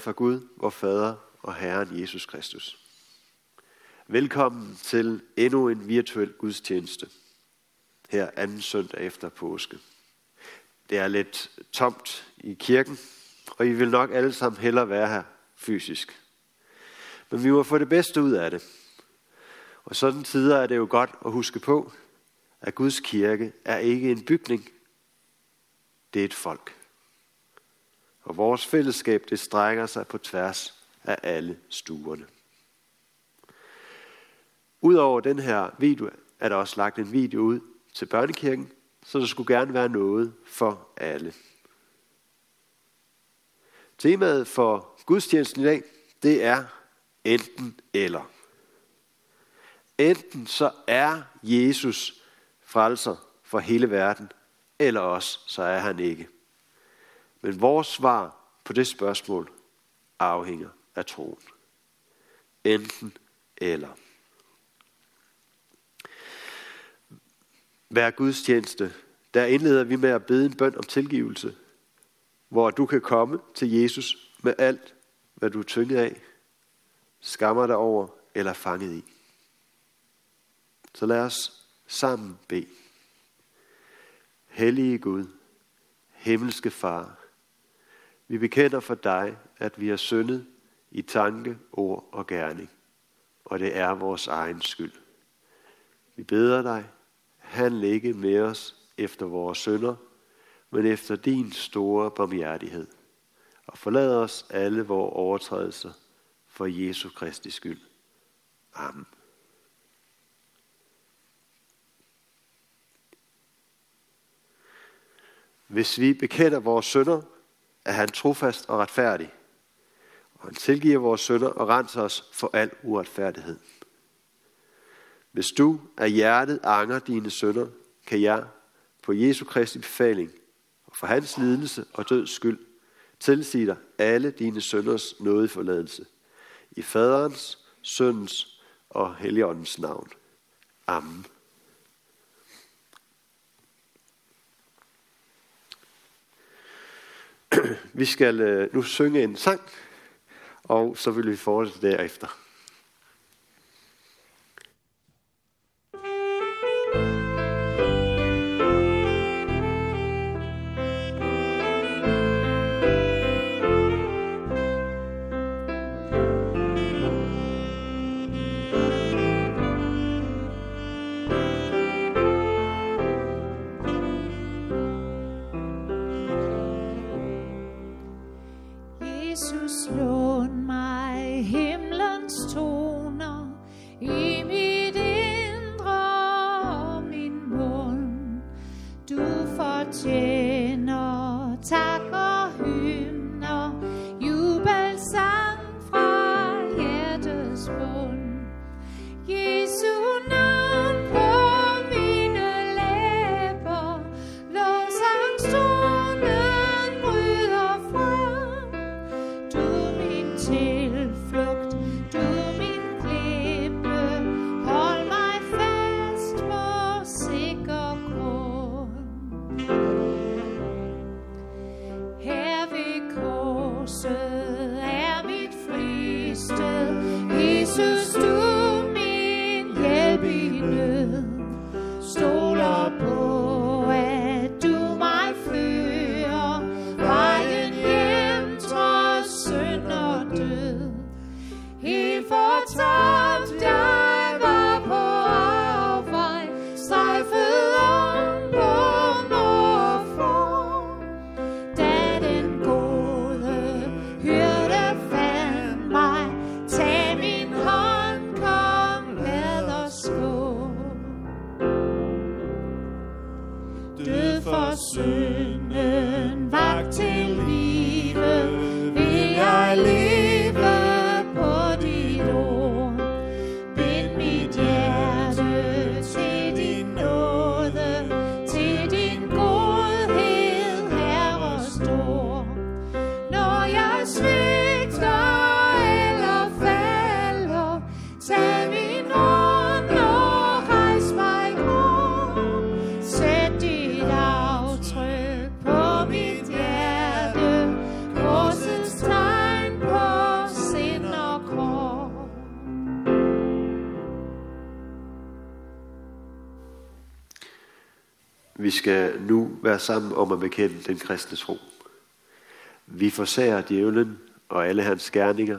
fra Gud, vor Fader og Herren Jesus Kristus. Velkommen til endnu en virtuel gudstjeneste, her anden søndag efter påske. Det er lidt tomt i kirken, og I vil nok alle sammen hellere være her fysisk. Men vi må få det bedste ud af det. Og sådan tider er det jo godt at huske på, at Guds kirke er ikke en bygning, det er et folk. Og vores fællesskab, det strækker sig på tværs af alle stuerne. Udover den her video, er der også lagt en video ud til børnekirken, så der skulle gerne være noget for alle. Temaet for gudstjenesten i dag, det er enten eller. Enten så er Jesus frelser for hele verden, eller også så er han ikke. Men vores svar på det spørgsmål afhænger af troen. Enten eller. Hver gudstjeneste, der indleder vi med at bede en bøn om tilgivelse, hvor du kan komme til Jesus med alt, hvad du er tynget af. skammer dig over eller er fanget i. Så lad os sammen bede. Hellige Gud, himmelske Far, vi bekender for dig, at vi har syndet i tanke, ord og gerning, og det er vores egen skyld. Vi beder dig, handle ikke med os efter vores synder, men efter din store barmhjertighed. Og forlad os alle vores overtrædelser for Jesu Kristi skyld. Amen. Hvis vi bekender vores synder, er han trofast og retfærdig, og han tilgiver vores synder og renser os for al uretfærdighed. Hvis du af hjertet anger dine synder, kan jeg på Jesu Kristi befaling og for hans lidelse og døds skyld tilsige dig alle dine synders nådeforladelse. I faderens, søndens og helligåndens navn. Amen. Vi skal øh, nu synge en sang, og så vil vi fortsætte derefter. Sammen om at bekende den kristne tro. Vi forsager djævlen og alle hans gerninger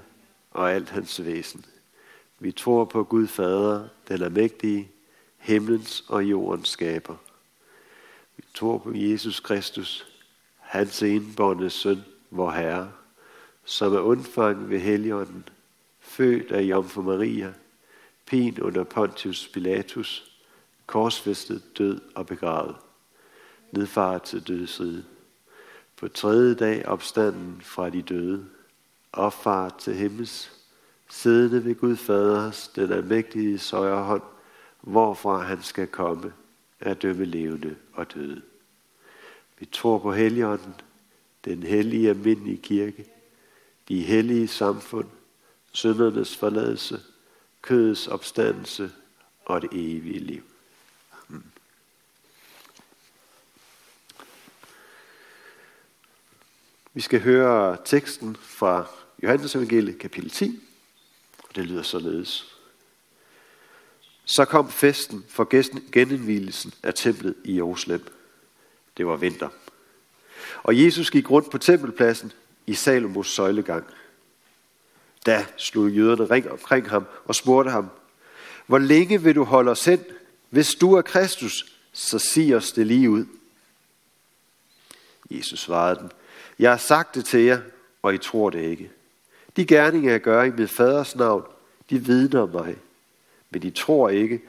og alt hans væsen. Vi tror på Gud Fader, den er mægtige, himlens og jordens skaber. Vi tror på Jesus Kristus, hans enbårne søn, vor Herre, som er undfanget ved Helligånden, født af Jomfru Maria, pin under Pontius Pilatus, korsfæstet, død og begravet nedfaret til dødsriget. På tredje dag opstanden fra de døde, opfart til himmels, siddende ved Gud Faders, den almægtige højre hånd, hvorfra han skal komme, at dømme levende og døde. Vi tror på Helligånden, den hellige almindelige kirke, de hellige samfund, syndernes forladelse, kødets opstandelse og det evige liv. Vi skal høre teksten fra Johannes Evangeliet kapitel 10, Og det lyder således. Så kom festen for genindvielsen af templet i Jerusalem. Det var vinter. Og Jesus gik rundt på tempelpladsen i Salomos søjlegang. Da slog jøderne ring omkring ham og spurgte ham, hvor længe vil du holde os hen? Hvis du er Kristus, så sig os det lige ud. Jesus svarede dem, jeg har sagt det til jer, og I tror det ikke. De gerninger, jeg gør i mit faders navn, de vidner om mig. Men de tror ikke,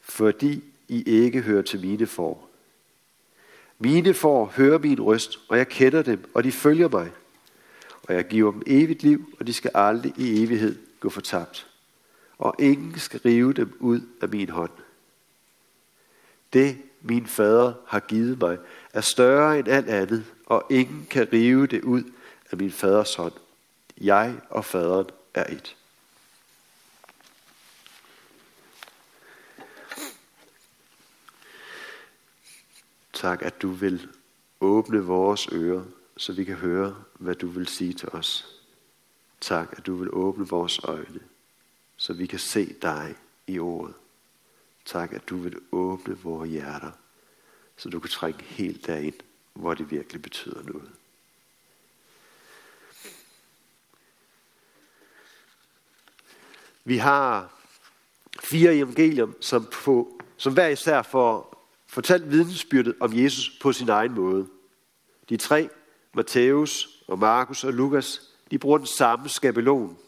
fordi I ikke hører til mine for. Mine får hører min røst, og jeg kender dem, og de følger mig. Og jeg giver dem evigt liv, og de skal aldrig i evighed gå fortabt. Og ingen skal rive dem ud af min hånd. Det, min fader har givet mig, er større end alt andet, og ingen kan rive det ud af min faders hånd. Jeg og faderen er et. Tak, at du vil åbne vores ører, så vi kan høre, hvad du vil sige til os. Tak, at du vil åbne vores øjne, så vi kan se dig i ordet. Tak, at du vil åbne vores hjerter, så du kan trænge helt derind, hvor det virkelig betyder noget. Vi har fire evangelium, som, på, som hver især får fortalt vidensbyrdet om Jesus på sin egen måde. De tre, Matthæus og Markus og Lukas, de bruger den samme skabelon.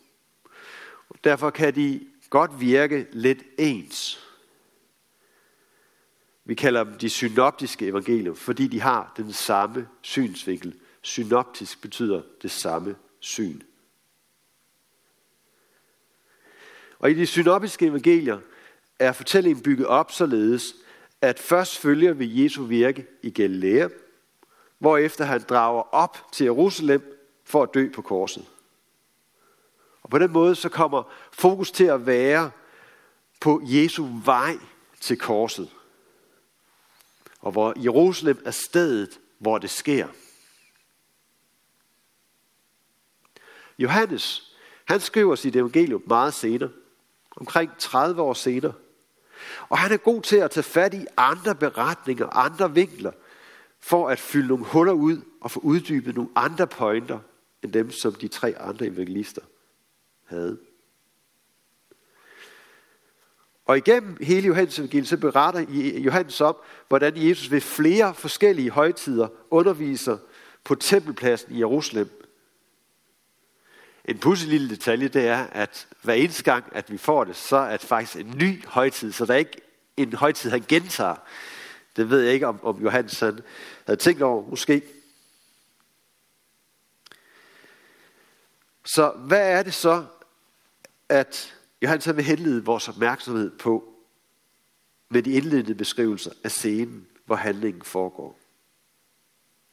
Derfor kan de godt virke lidt ens. Vi kalder dem de synoptiske evangelier, fordi de har den samme synsvinkel. Synoptisk betyder det samme syn. Og i de synoptiske evangelier er fortællingen bygget op således, at først følger vi Jesu virke i Galilea, hvorefter han drager op til Jerusalem for at dø på korset. Og på den måde så kommer fokus til at være på Jesu vej til korset. Og hvor Jerusalem er stedet, hvor det sker. Johannes, han skriver sit evangelium meget senere, omkring 30 år senere. Og han er god til at tage fat i andre beretninger, andre vinkler, for at fylde nogle huller ud og få uddybet nogle andre pointer, end dem, som de tre andre evangelister havde. Og igennem hele Johannes evangeliet, så beretter Johannes om, hvordan Jesus ved flere forskellige højtider underviser på tempelpladsen i Jerusalem. En pudselig lille detalje, det er, at hver eneste gang, at vi får det, så er det faktisk en ny højtid, så der er ikke en højtid, han gentager. Det ved jeg ikke, om, om Johannes han havde tænkt over, måske. Så hvad er det så, at Johannes vil henlede vores opmærksomhed på med de indledende beskrivelser af scenen, hvor handlingen foregår?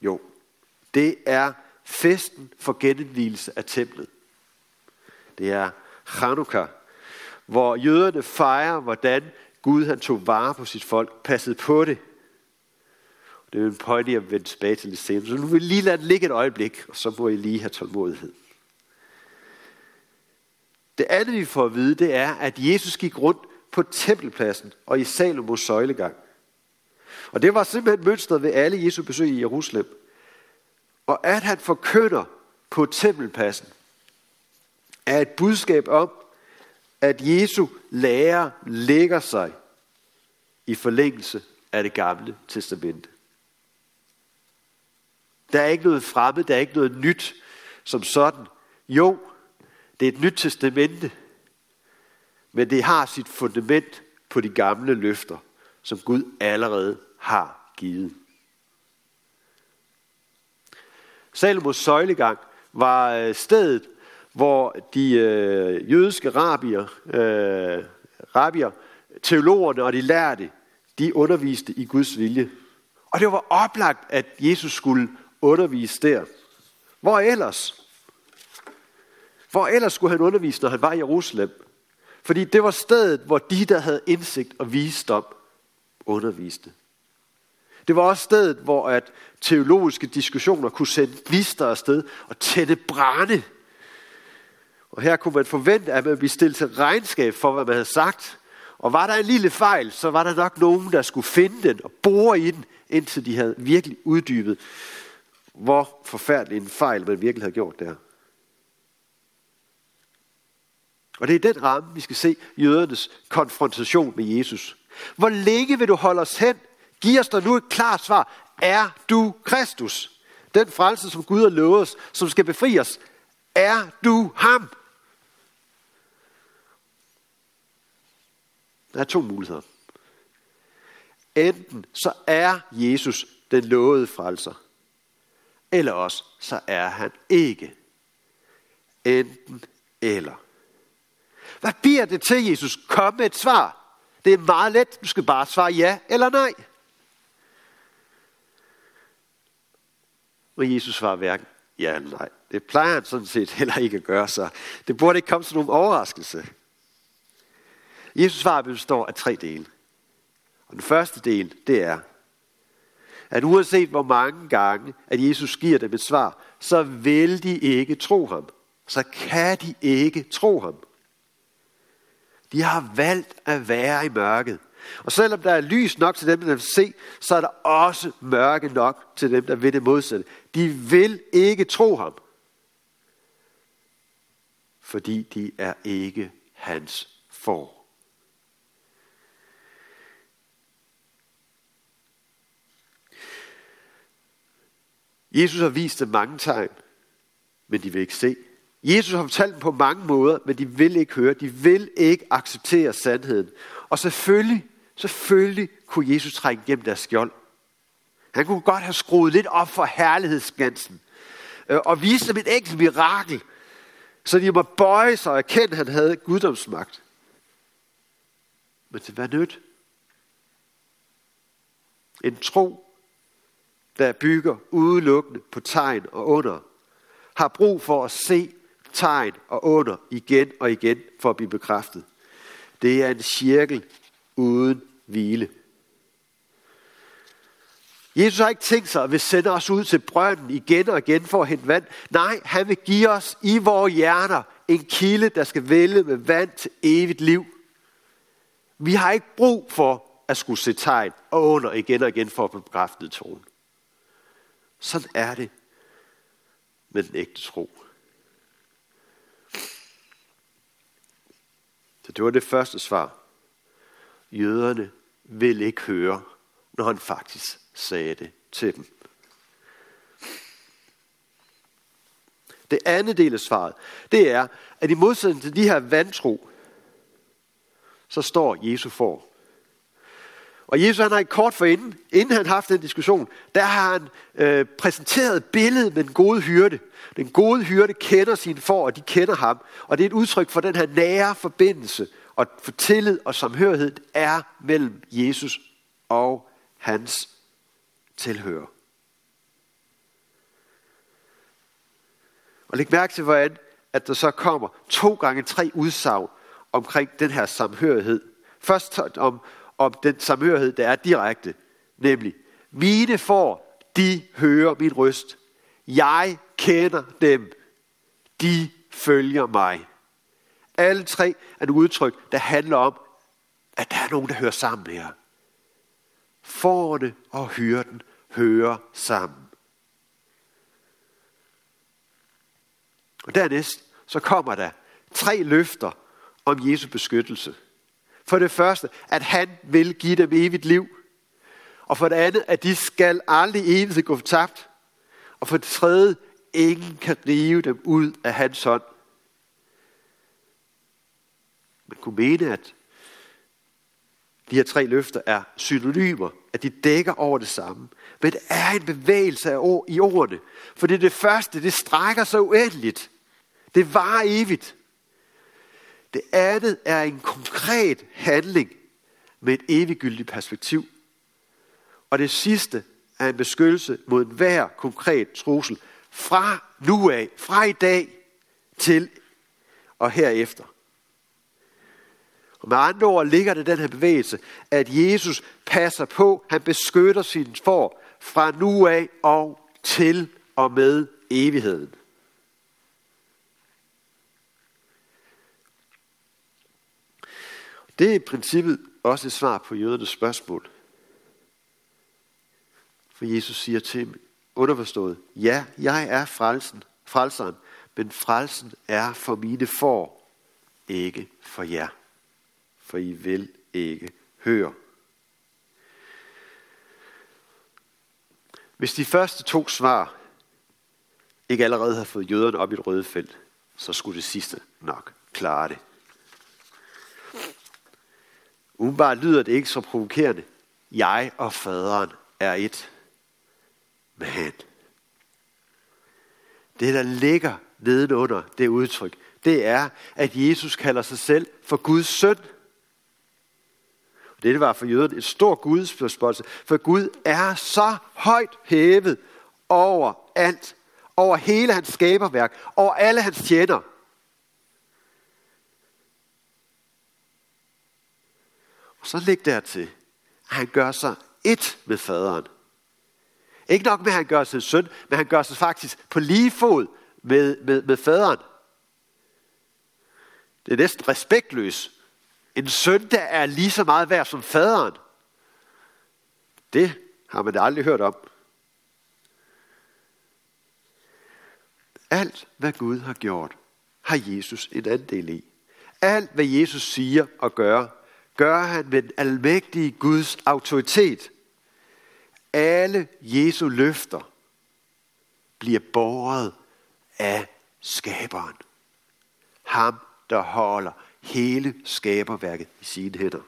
Jo, det er festen for genindvielse af templet. Det er Hanukkah, hvor jøderne fejrer, hvordan Gud han tog vare på sit folk, passede på det. Det er en pointe, jeg vender tilbage til lidt senere. Så nu vil jeg lige lade det ligge et øjeblik, og så må I lige have tålmodighed. Det andet, vi får at vide, det er, at Jesus gik rundt på tempelpladsen og i Salomos søjlegang. Og det var simpelthen mønstret ved alle Jesu besøg i Jerusalem. Og at han forkynder på tempelpladsen, er et budskab om, at Jesu lære lægger sig i forlængelse af det gamle testamente. Der er ikke noget fremmed, der er ikke noget nyt som sådan. Jo, det er et nyt testamente, men det har sit fundament på de gamle løfter, som Gud allerede har givet. Salomos søjlegang var øh, stedet, hvor de øh, jødiske rabier, øh, rabier, teologerne og de lærte, de underviste i Guds vilje. Og det var oplagt, at Jesus skulle undervise der. Hvor ellers? Hvor ellers skulle han undervise, når han var i Jerusalem? Fordi det var stedet, hvor de, der havde indsigt og visdom, underviste. Det var også stedet, hvor at teologiske diskussioner kunne sende glister afsted og tætte brænde Og her kunne man forvente, at man blev stillet til regnskab for, hvad man havde sagt. Og var der en lille fejl, så var der nok nogen, der skulle finde den og bore i den, indtil de havde virkelig uddybet, hvor forfærdelig en fejl man virkelig havde gjort der. Og det er den ramme, vi skal se jødernes konfrontation med Jesus. Hvor længe vil du holde os hen? Giv os dig nu et klart svar. Er du Kristus? Den frelse, som Gud har lovet os, som skal befri os. Er du ham? Der er to muligheder. Enten så er Jesus den lovede frelser, eller også så er han ikke. Enten eller. Hvad bliver det til, Jesus? Kom med et svar. Det er meget let. Du skal bare svare ja eller nej. Og Jesus svarer hverken ja eller nej. Det plejer han sådan set heller ikke at gøre, så det burde ikke komme som nogen overraskelse. Jesus svar består af tre dele. Og den første del, det er, at uanset hvor mange gange, at Jesus giver dem et svar, så vil de ikke tro ham. Så kan de ikke tro ham. De har valgt at være i mørket. Og selvom der er lys nok til dem, der vil se, så er der også mørke nok til dem, der vil det modsatte. De vil ikke tro ham. Fordi de er ikke hans for. Jesus har vist dem mange tegn, men de vil ikke se. Jesus har fortalt dem på mange måder, men de vil ikke høre. De vil ikke acceptere sandheden. Og selvfølgelig, selvfølgelig kunne Jesus trænge igennem deres skjold. Han kunne godt have skruet lidt op for herlighedsgansen. Øh, og vise dem et enkelt mirakel, så de må bøje sig og erkende, at han havde guddomsmagt. Men til hvad nyt? En tro, der bygger udelukkende på tegn og under, har brug for at se tegn og under igen og igen for at blive bekræftet. Det er en cirkel uden hvile. Jesus har ikke tænkt sig at vil sende os ud til brønden igen og igen for at hente vand. Nej, han vil give os i vores hjerter en kilde, der skal vælge med vand til evigt liv. Vi har ikke brug for at skulle se tegn og under igen og igen for at bekræfte troen. Sådan er det med den ægte tro. Så det var det første svar. Jøderne vil ikke høre, når han faktisk sagde det til dem. Det andet del af svaret, det er, at i modsætning til de her vantro, så står Jesu for. Og Jesus han har ikke kort for inden, inden han har haft den diskussion, der har han øh, præsenteret billedet med den gode hyrde. Den gode hyrde kender sine får, og de kender ham. Og det er et udtryk for den her nære forbindelse, og for tillid og samhørighed er mellem Jesus og hans tilhører. Og læg mærke til, hvordan at der så kommer to gange tre udsagn omkring den her samhørighed. Først om, om den samhørighed, der er direkte, nemlig, mine får, de hører min røst. Jeg kender dem. De følger mig. Alle tre er et udtryk, der handler om, at der er nogen, der hører sammen her. Fårene og hyrden hører sammen. Og dernæst så kommer der tre løfter om Jesu beskyttelse. For det første, at han vil give dem evigt liv. Og for det andet, at de skal aldrig evigt gå tabt. Og for det tredje, ingen kan rive dem ud af hans hånd. Man kunne mene, at de her tre løfter er synonymer, at de dækker over det samme. Men det er en bevægelse af ord, i ordene. For det, det første, det strækker sig uendeligt. Det var evigt. Det andet er en konkret handling med et eviggyldigt perspektiv. Og det sidste er en beskyttelse mod enhver konkret trussel fra nu af, fra i dag til og herefter. Og med andre ord ligger det den her bevægelse, at Jesus passer på, han beskytter sin for fra nu af og til og med evigheden. Det er i princippet også et svar på jødernes spørgsmål. For Jesus siger til dem, underforstået, ja, jeg er frelsen, frelseren, men frelsen er for mine for, ikke for jer. For I vil ikke høre. Hvis de første to svar ikke allerede havde fået jøderne op i et røde felt, så skulle det sidste nok klare det. Umiddelbart lyder det ikke så provokerende. Jeg og faderen er et. Men det, der ligger nedenunder det udtryk, det er, at Jesus kalder sig selv for Guds søn. Det var for jøderne et stort gudsspørgsmål, for Gud er så højt hævet over alt, over hele hans skaberværk, over alle hans tjener. Så læg dertil, at han gør sig et med faderen. Ikke nok med, at han gør sig søn, men han gør sig faktisk på lige fod med, med, med faderen. Det er næsten respektløst. En søn, der er lige så meget værd som faderen. Det har man aldrig hørt om. Alt, hvad Gud har gjort, har Jesus en andel i. Alt, hvad Jesus siger og gør, gør han med den almægtige Guds autoritet. Alle Jesu løfter bliver båret af skaberen. Ham, der holder hele skaberværket i sine hænder.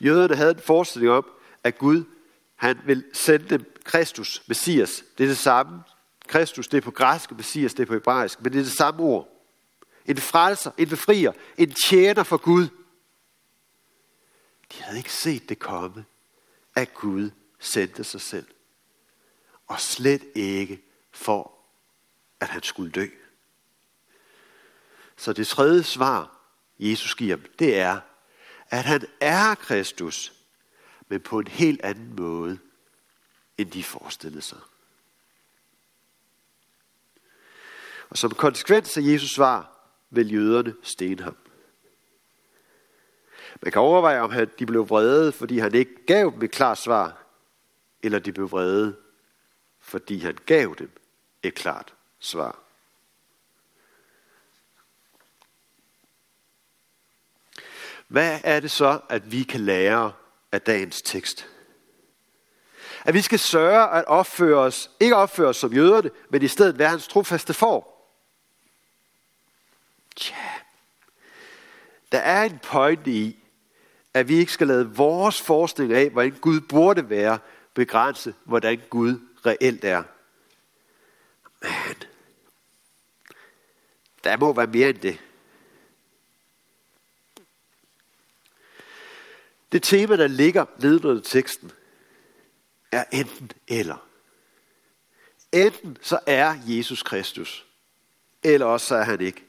Jøderne havde en forestilling om, at Gud han vil sende dem Kristus, Messias. Det er det samme. Kristus, det er på græsk, Messias, det er på hebraisk, men det er det samme ord. En frelser, en befrier, en tjener for Gud. De havde ikke set det komme, at Gud sendte sig selv. Og slet ikke for, at han skulle dø. Så det tredje svar, Jesus giver dem, det er, at han er Kristus, men på en helt anden måde, end de forestillede sig. Og som konsekvens af Jesus svar, vil jøderne stene ham. Man kan overveje, om han, de blev vrede, fordi han ikke gav dem et klart svar, eller de blev vrede, fordi han gav dem et klart svar. Hvad er det så, at vi kan lære af dagens tekst? At vi skal sørge at opføre os, ikke opføre os som jøderne, men i stedet være hans trofaste for. Tja, der er en pointe i, at vi ikke skal lade vores forskning af, hvordan Gud burde være, begrænse, hvordan Gud reelt er. Men der må være mere end det. Det tema, der ligger nedenunder teksten, er enten eller. Enten så er Jesus Kristus, eller også så er han ikke.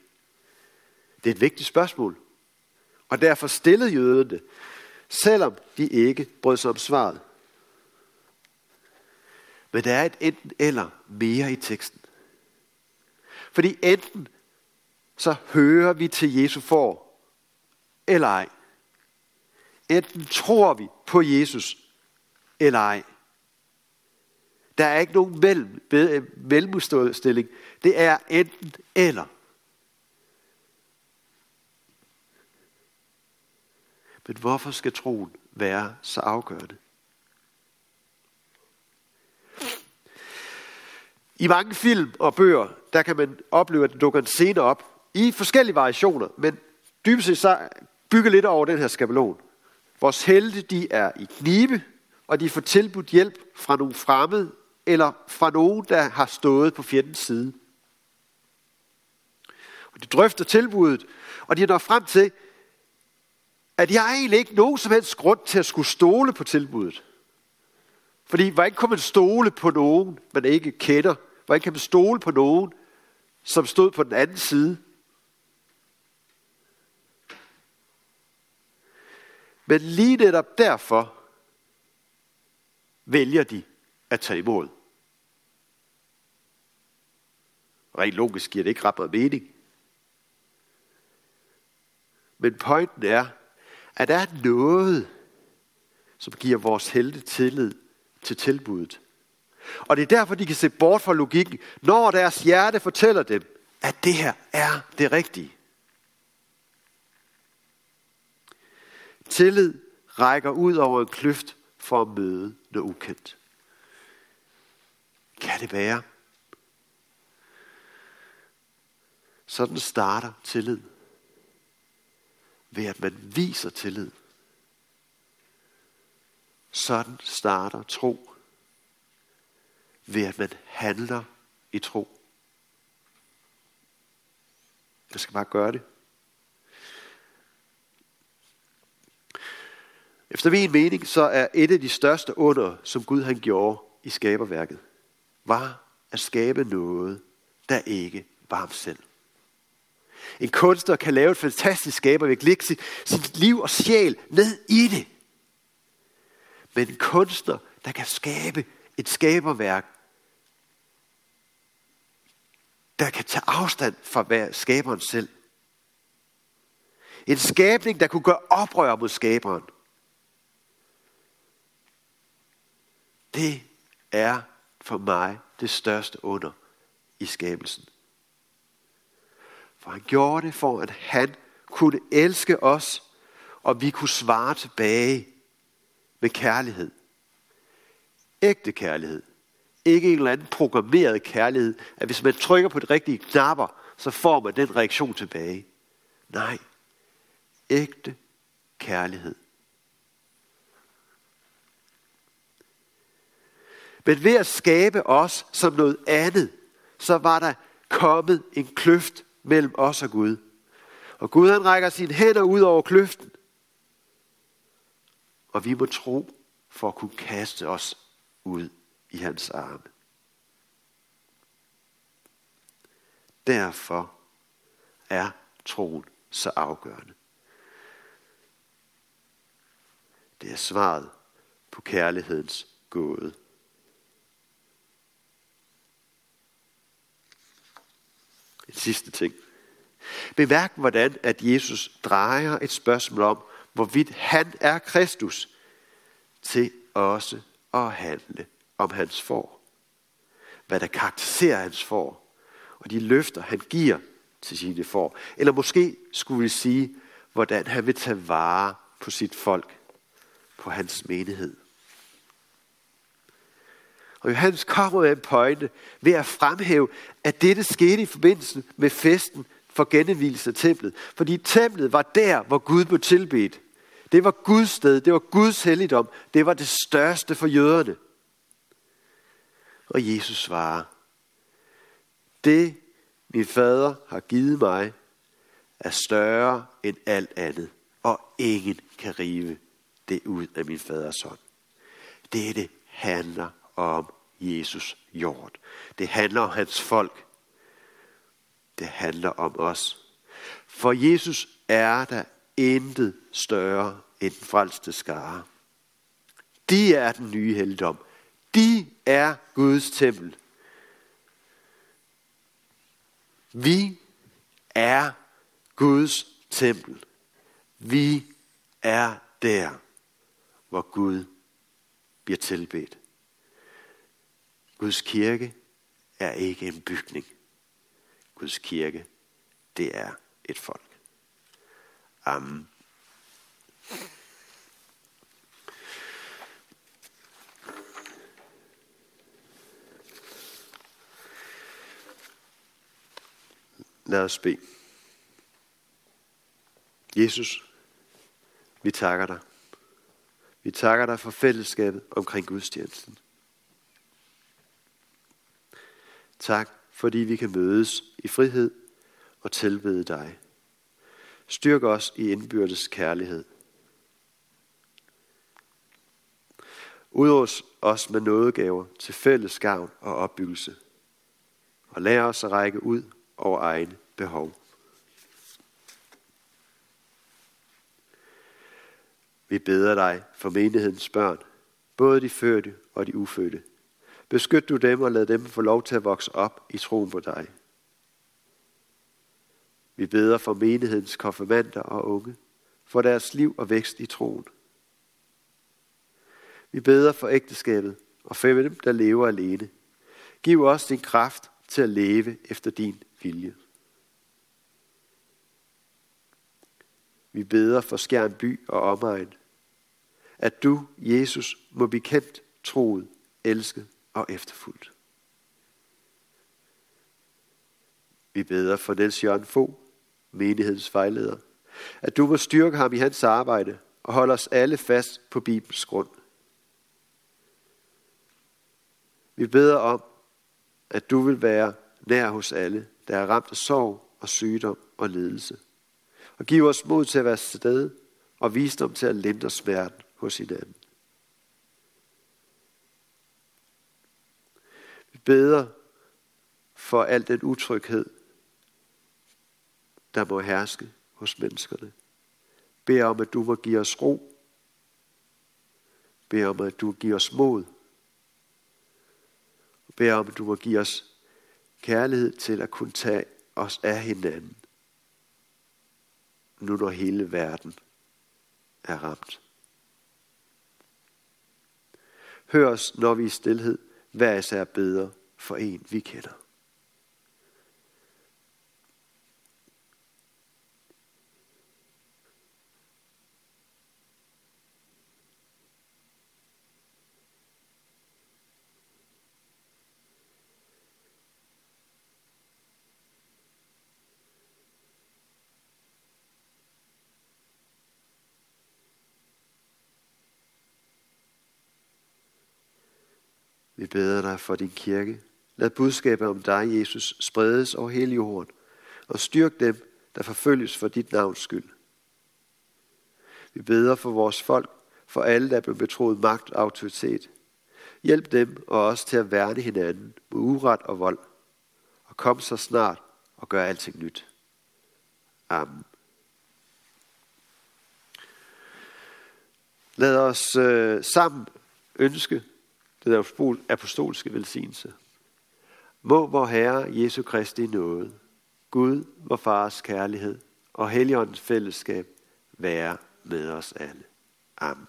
Det er et vigtigt spørgsmål. Og derfor stillede jøderne det, selvom de ikke brød sig om svaret. Men der er et enten eller mere i teksten. Fordi enten så hører vi til Jesu for, eller ej. Enten tror vi på Jesus, eller ej. Der er ikke nogen mellem, mellemstilling. Det er enten eller. Men hvorfor skal troen være så afgørende? I mange film og bøger, der kan man opleve, at det dukker en scene op i forskellige variationer, men dybest set så bygger lidt over den her skabelon. Vores helte, de er i knibe, og de får tilbudt hjælp fra nogle fremmede, eller fra nogen, der har stået på fjendens side. Og de drøfter tilbuddet, og de når frem til, at jeg egentlig ikke nogen som helst grund til at skulle stole på tilbuddet. Fordi hvordan kan man stole på nogen, man ikke kender? Hvordan kan man stole på nogen, som stod på den anden side? Men lige netop derfor vælger de at tage imod. Rent logisk giver det ikke ret meget mening. Men pointen er, at der er noget, som giver vores helte tillid til tilbuddet. Og det er derfor, de kan se bort fra logikken, når deres hjerte fortæller dem, at det her er det rigtige. Tillid rækker ud over en kløft for at møde noget ukendt. Kan det være? Sådan starter tillid. Ved at man viser tillid. Sådan starter tro. Ved at man handler i tro. Man skal bare gøre det. Efter min mening, så er et af de største under, som Gud han gjorde i skaberværket, var at skabe noget, der ikke var ham selv. En kunstner kan lave et fantastisk skaberværk, lægge sit, sit liv og sjæl ned i det. Men en kunstner, der kan skabe et skaberværk, der kan tage afstand fra skaberen selv. En skabning, der kunne gøre oprør mod skaberen. Det er for mig det største under i skabelsen. For han gjorde det for, at han kunne elske os, og vi kunne svare tilbage med kærlighed. Ægte kærlighed. Ikke en eller anden programmeret kærlighed, at hvis man trykker på de rigtige knapper, så får man den reaktion tilbage. Nej, ægte kærlighed. Men ved at skabe os som noget andet, så var der kommet en kløft mellem os og Gud. Og Gud han rækker sine hænder ud over kløften. Og vi må tro for at kunne kaste os ud i hans arme. Derfor er troen så afgørende. Det er svaret på kærlighedens gåde. En sidste ting. Bemærk, hvordan at Jesus drejer et spørgsmål om, hvorvidt han er Kristus, til også at handle om hans for. Hvad der karakteriserer hans for, og de løfter, han giver til sine får. Eller måske skulle vi sige, hvordan han vil tage vare på sit folk, på hans menighed. Og Johannes kommer med en pointe ved at fremhæve, at dette skete i forbindelse med festen for genindvielse af templet. Fordi templet var der, hvor Gud blev tilbedt. Det var Guds sted, det var Guds helligdom, det var det største for jøderne. Og Jesus svarer, det min fader har givet mig, er større end alt andet, og ingen kan rive det ud af min faders hånd. det handler om Jesus jord. Det handler om hans folk. Det handler om os. For Jesus er der intet større end den frelste skare. De er den nye helligdom. De er Guds tempel. Vi er Guds tempel. Vi er der, hvor Gud bliver tilbedt. Guds kirke er ikke en bygning. Guds kirke, det er et folk. Amen. Lad os bede. Jesus, vi takker dig. Vi takker dig for fællesskabet omkring gudstjenesten. Tak, fordi vi kan mødes i frihed og tilbede dig. Styrk os i indbyrdes kærlighed. Udrus os med nådegaver til fælles gavn og opbyggelse. Og lær os at række ud over egne behov. Vi beder dig for menighedens børn, både de fødte og de ufødte. Beskyt du dem og lad dem få lov til at vokse op i troen på dig. Vi beder for menighedens konfirmander og unge, for deres liv og vækst i troen. Vi beder for ægteskabet og for dem, der lever alene. Giv os din kraft til at leve efter din vilje. Vi beder for Skjern by og omegn, at du, Jesus, må blive kendt, troet, elsket og efterfuldt. Vi beder for Niels Jørgen Fogh, menighedens vejleder, at du må styrke ham i hans arbejde og holde os alle fast på Bibels grund. Vi beder om, at du vil være nær hos alle, der er ramt af sorg og sygdom og ledelse. Og giv os mod til at være sted og visdom til at lindre smerten hos hinanden. Beder for al den utryghed, der må herske hos menneskerne. Bed om, at du må give os ro. Bed om, at du giver os mod. Bed om, at du må give os kærlighed til at kunne tage os af hinanden. Nu når hele verden er ramt. Hør os, når vi i stillhed hver især bedre for en, vi kender. Vi beder dig for din kirke. Lad budskabet om dig, Jesus, spredes over hele jorden, og styrk dem, der forfølges for dit navns skyld. Vi beder for vores folk, for alle, der er blevet betroet magt og autoritet. Hjælp dem og os til at værne hinanden mod uret og vold, og kom så snart og gør alting nyt. Amen. Lad os øh, sammen ønske den apostolske velsignelse. Må vor Herre Jesu Kristi nåde, Gud, vor Fars kærlighed og Helligåndens fællesskab være med os alle. Amen.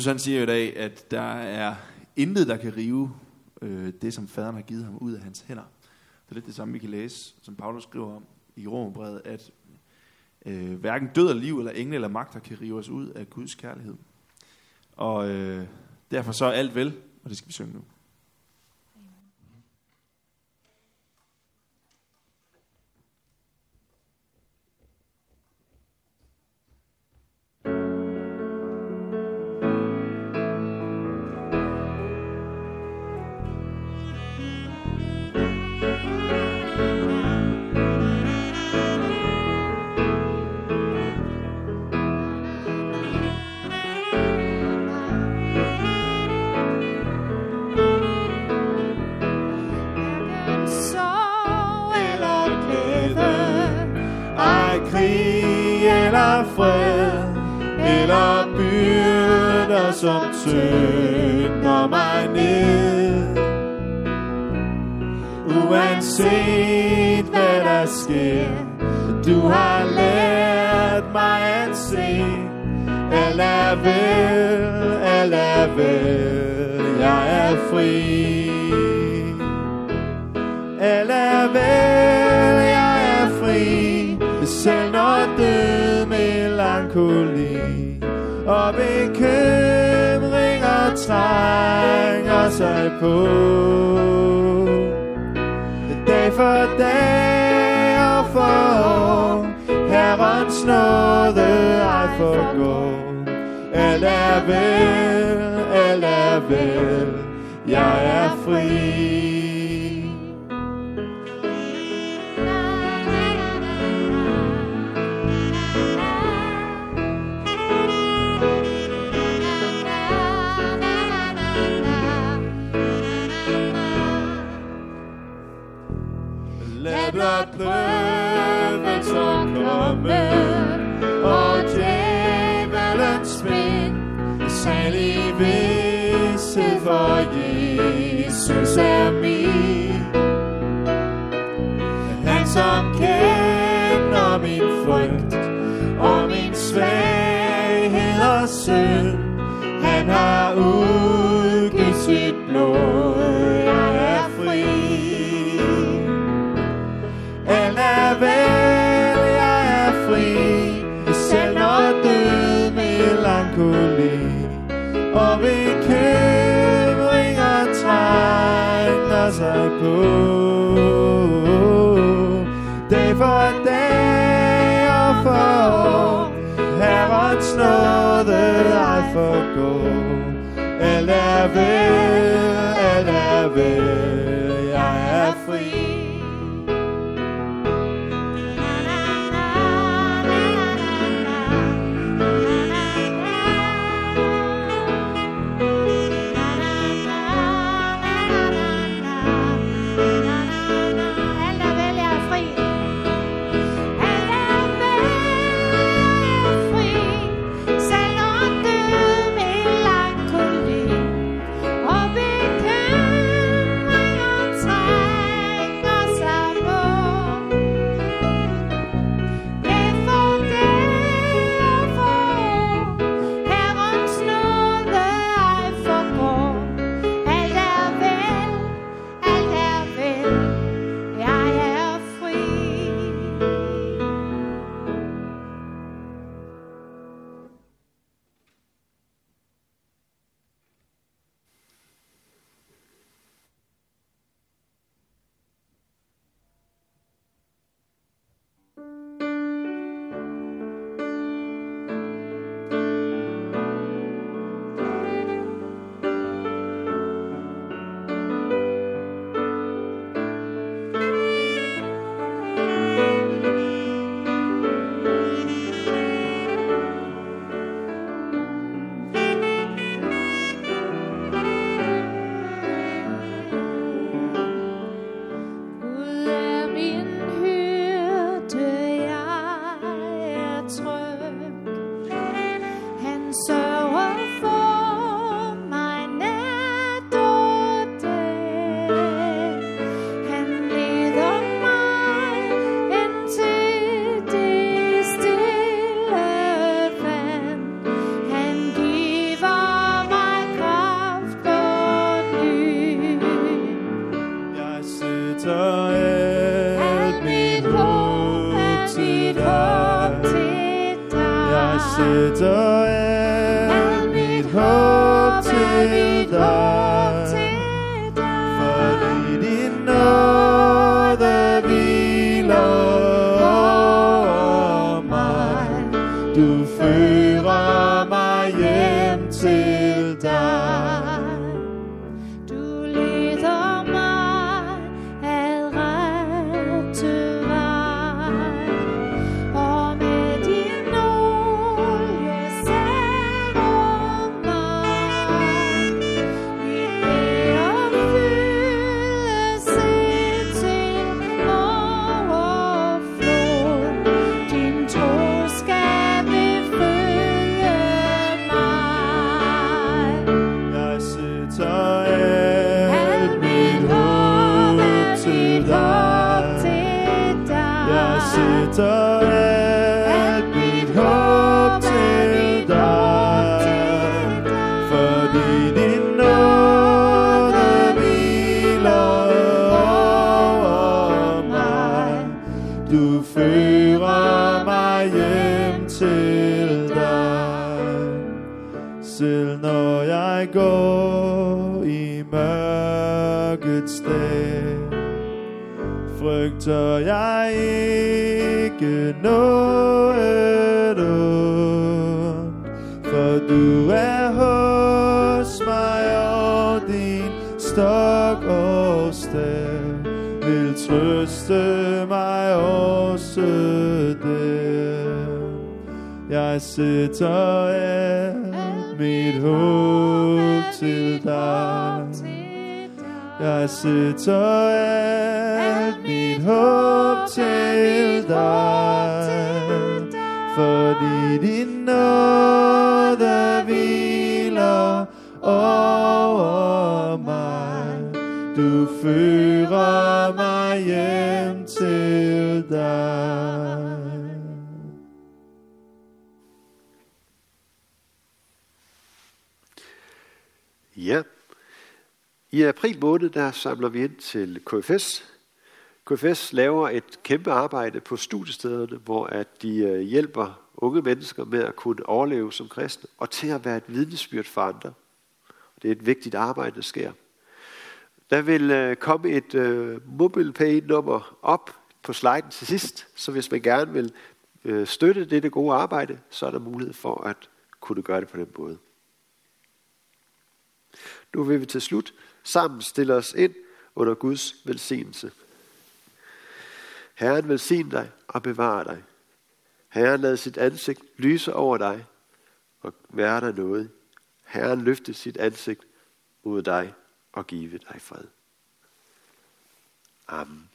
Jesus han siger jo i dag, at der er intet, der kan rive øh, det, som faderen har givet ham ud af hans hænder. Det er lidt det samme, vi kan læse, som Paulus skriver om i Romerbrevet, at øh, hverken død eller liv, eller engle eller magter kan rive os ud af Guds kærlighed. Og øh, derfor så er alt vel, og det skal vi synge nu. Eller fred, eller byrder som tynger mig ned. Uanset hvad der sker, du har lært mig at se, alt er vel, alt er vel, jeg er fri. Alt er vel, Og bekymringer trænger sig på. Dag for dag og for år Herrens nåde ej forgår Alt er vel, alt er vel. Jeg er fri. Lad så komme Og djævelens spænd Særlig visse for Jesus er min. Han som kender min frygt Og min svaghed og synd frygter jeg ikke noget ondt, for du er hos mig, og din stok og stav vil trøste mig også der. Jeg sætter alt mit håb til dig. Jeg sætter alt mit håb til dig. Fordi din nåde hviler over mig. Du fører mig hjem til dig. Ja. I april måned, der samler vi ind til KFS. KFS laver et kæmpe arbejde på studiestederne, hvor at de øh, hjælper unge mennesker med at kunne overleve som kristne, og til at være et vidnesbyrd for andre. Det er et vigtigt arbejde, der sker. Der vil øh, komme et øh, MobilePay-nummer op på sliden til sidst, så hvis man gerne vil øh, støtte dette gode arbejde, så er der mulighed for at kunne gøre det på den måde. Nu vil vi til slut sammen stille os ind under Guds velsignelse. Herren velsigne dig og bevare dig. Herren lad sit ansigt lyse over dig og være dig noget. Herren løfte sit ansigt mod dig og give dig fred. Amen.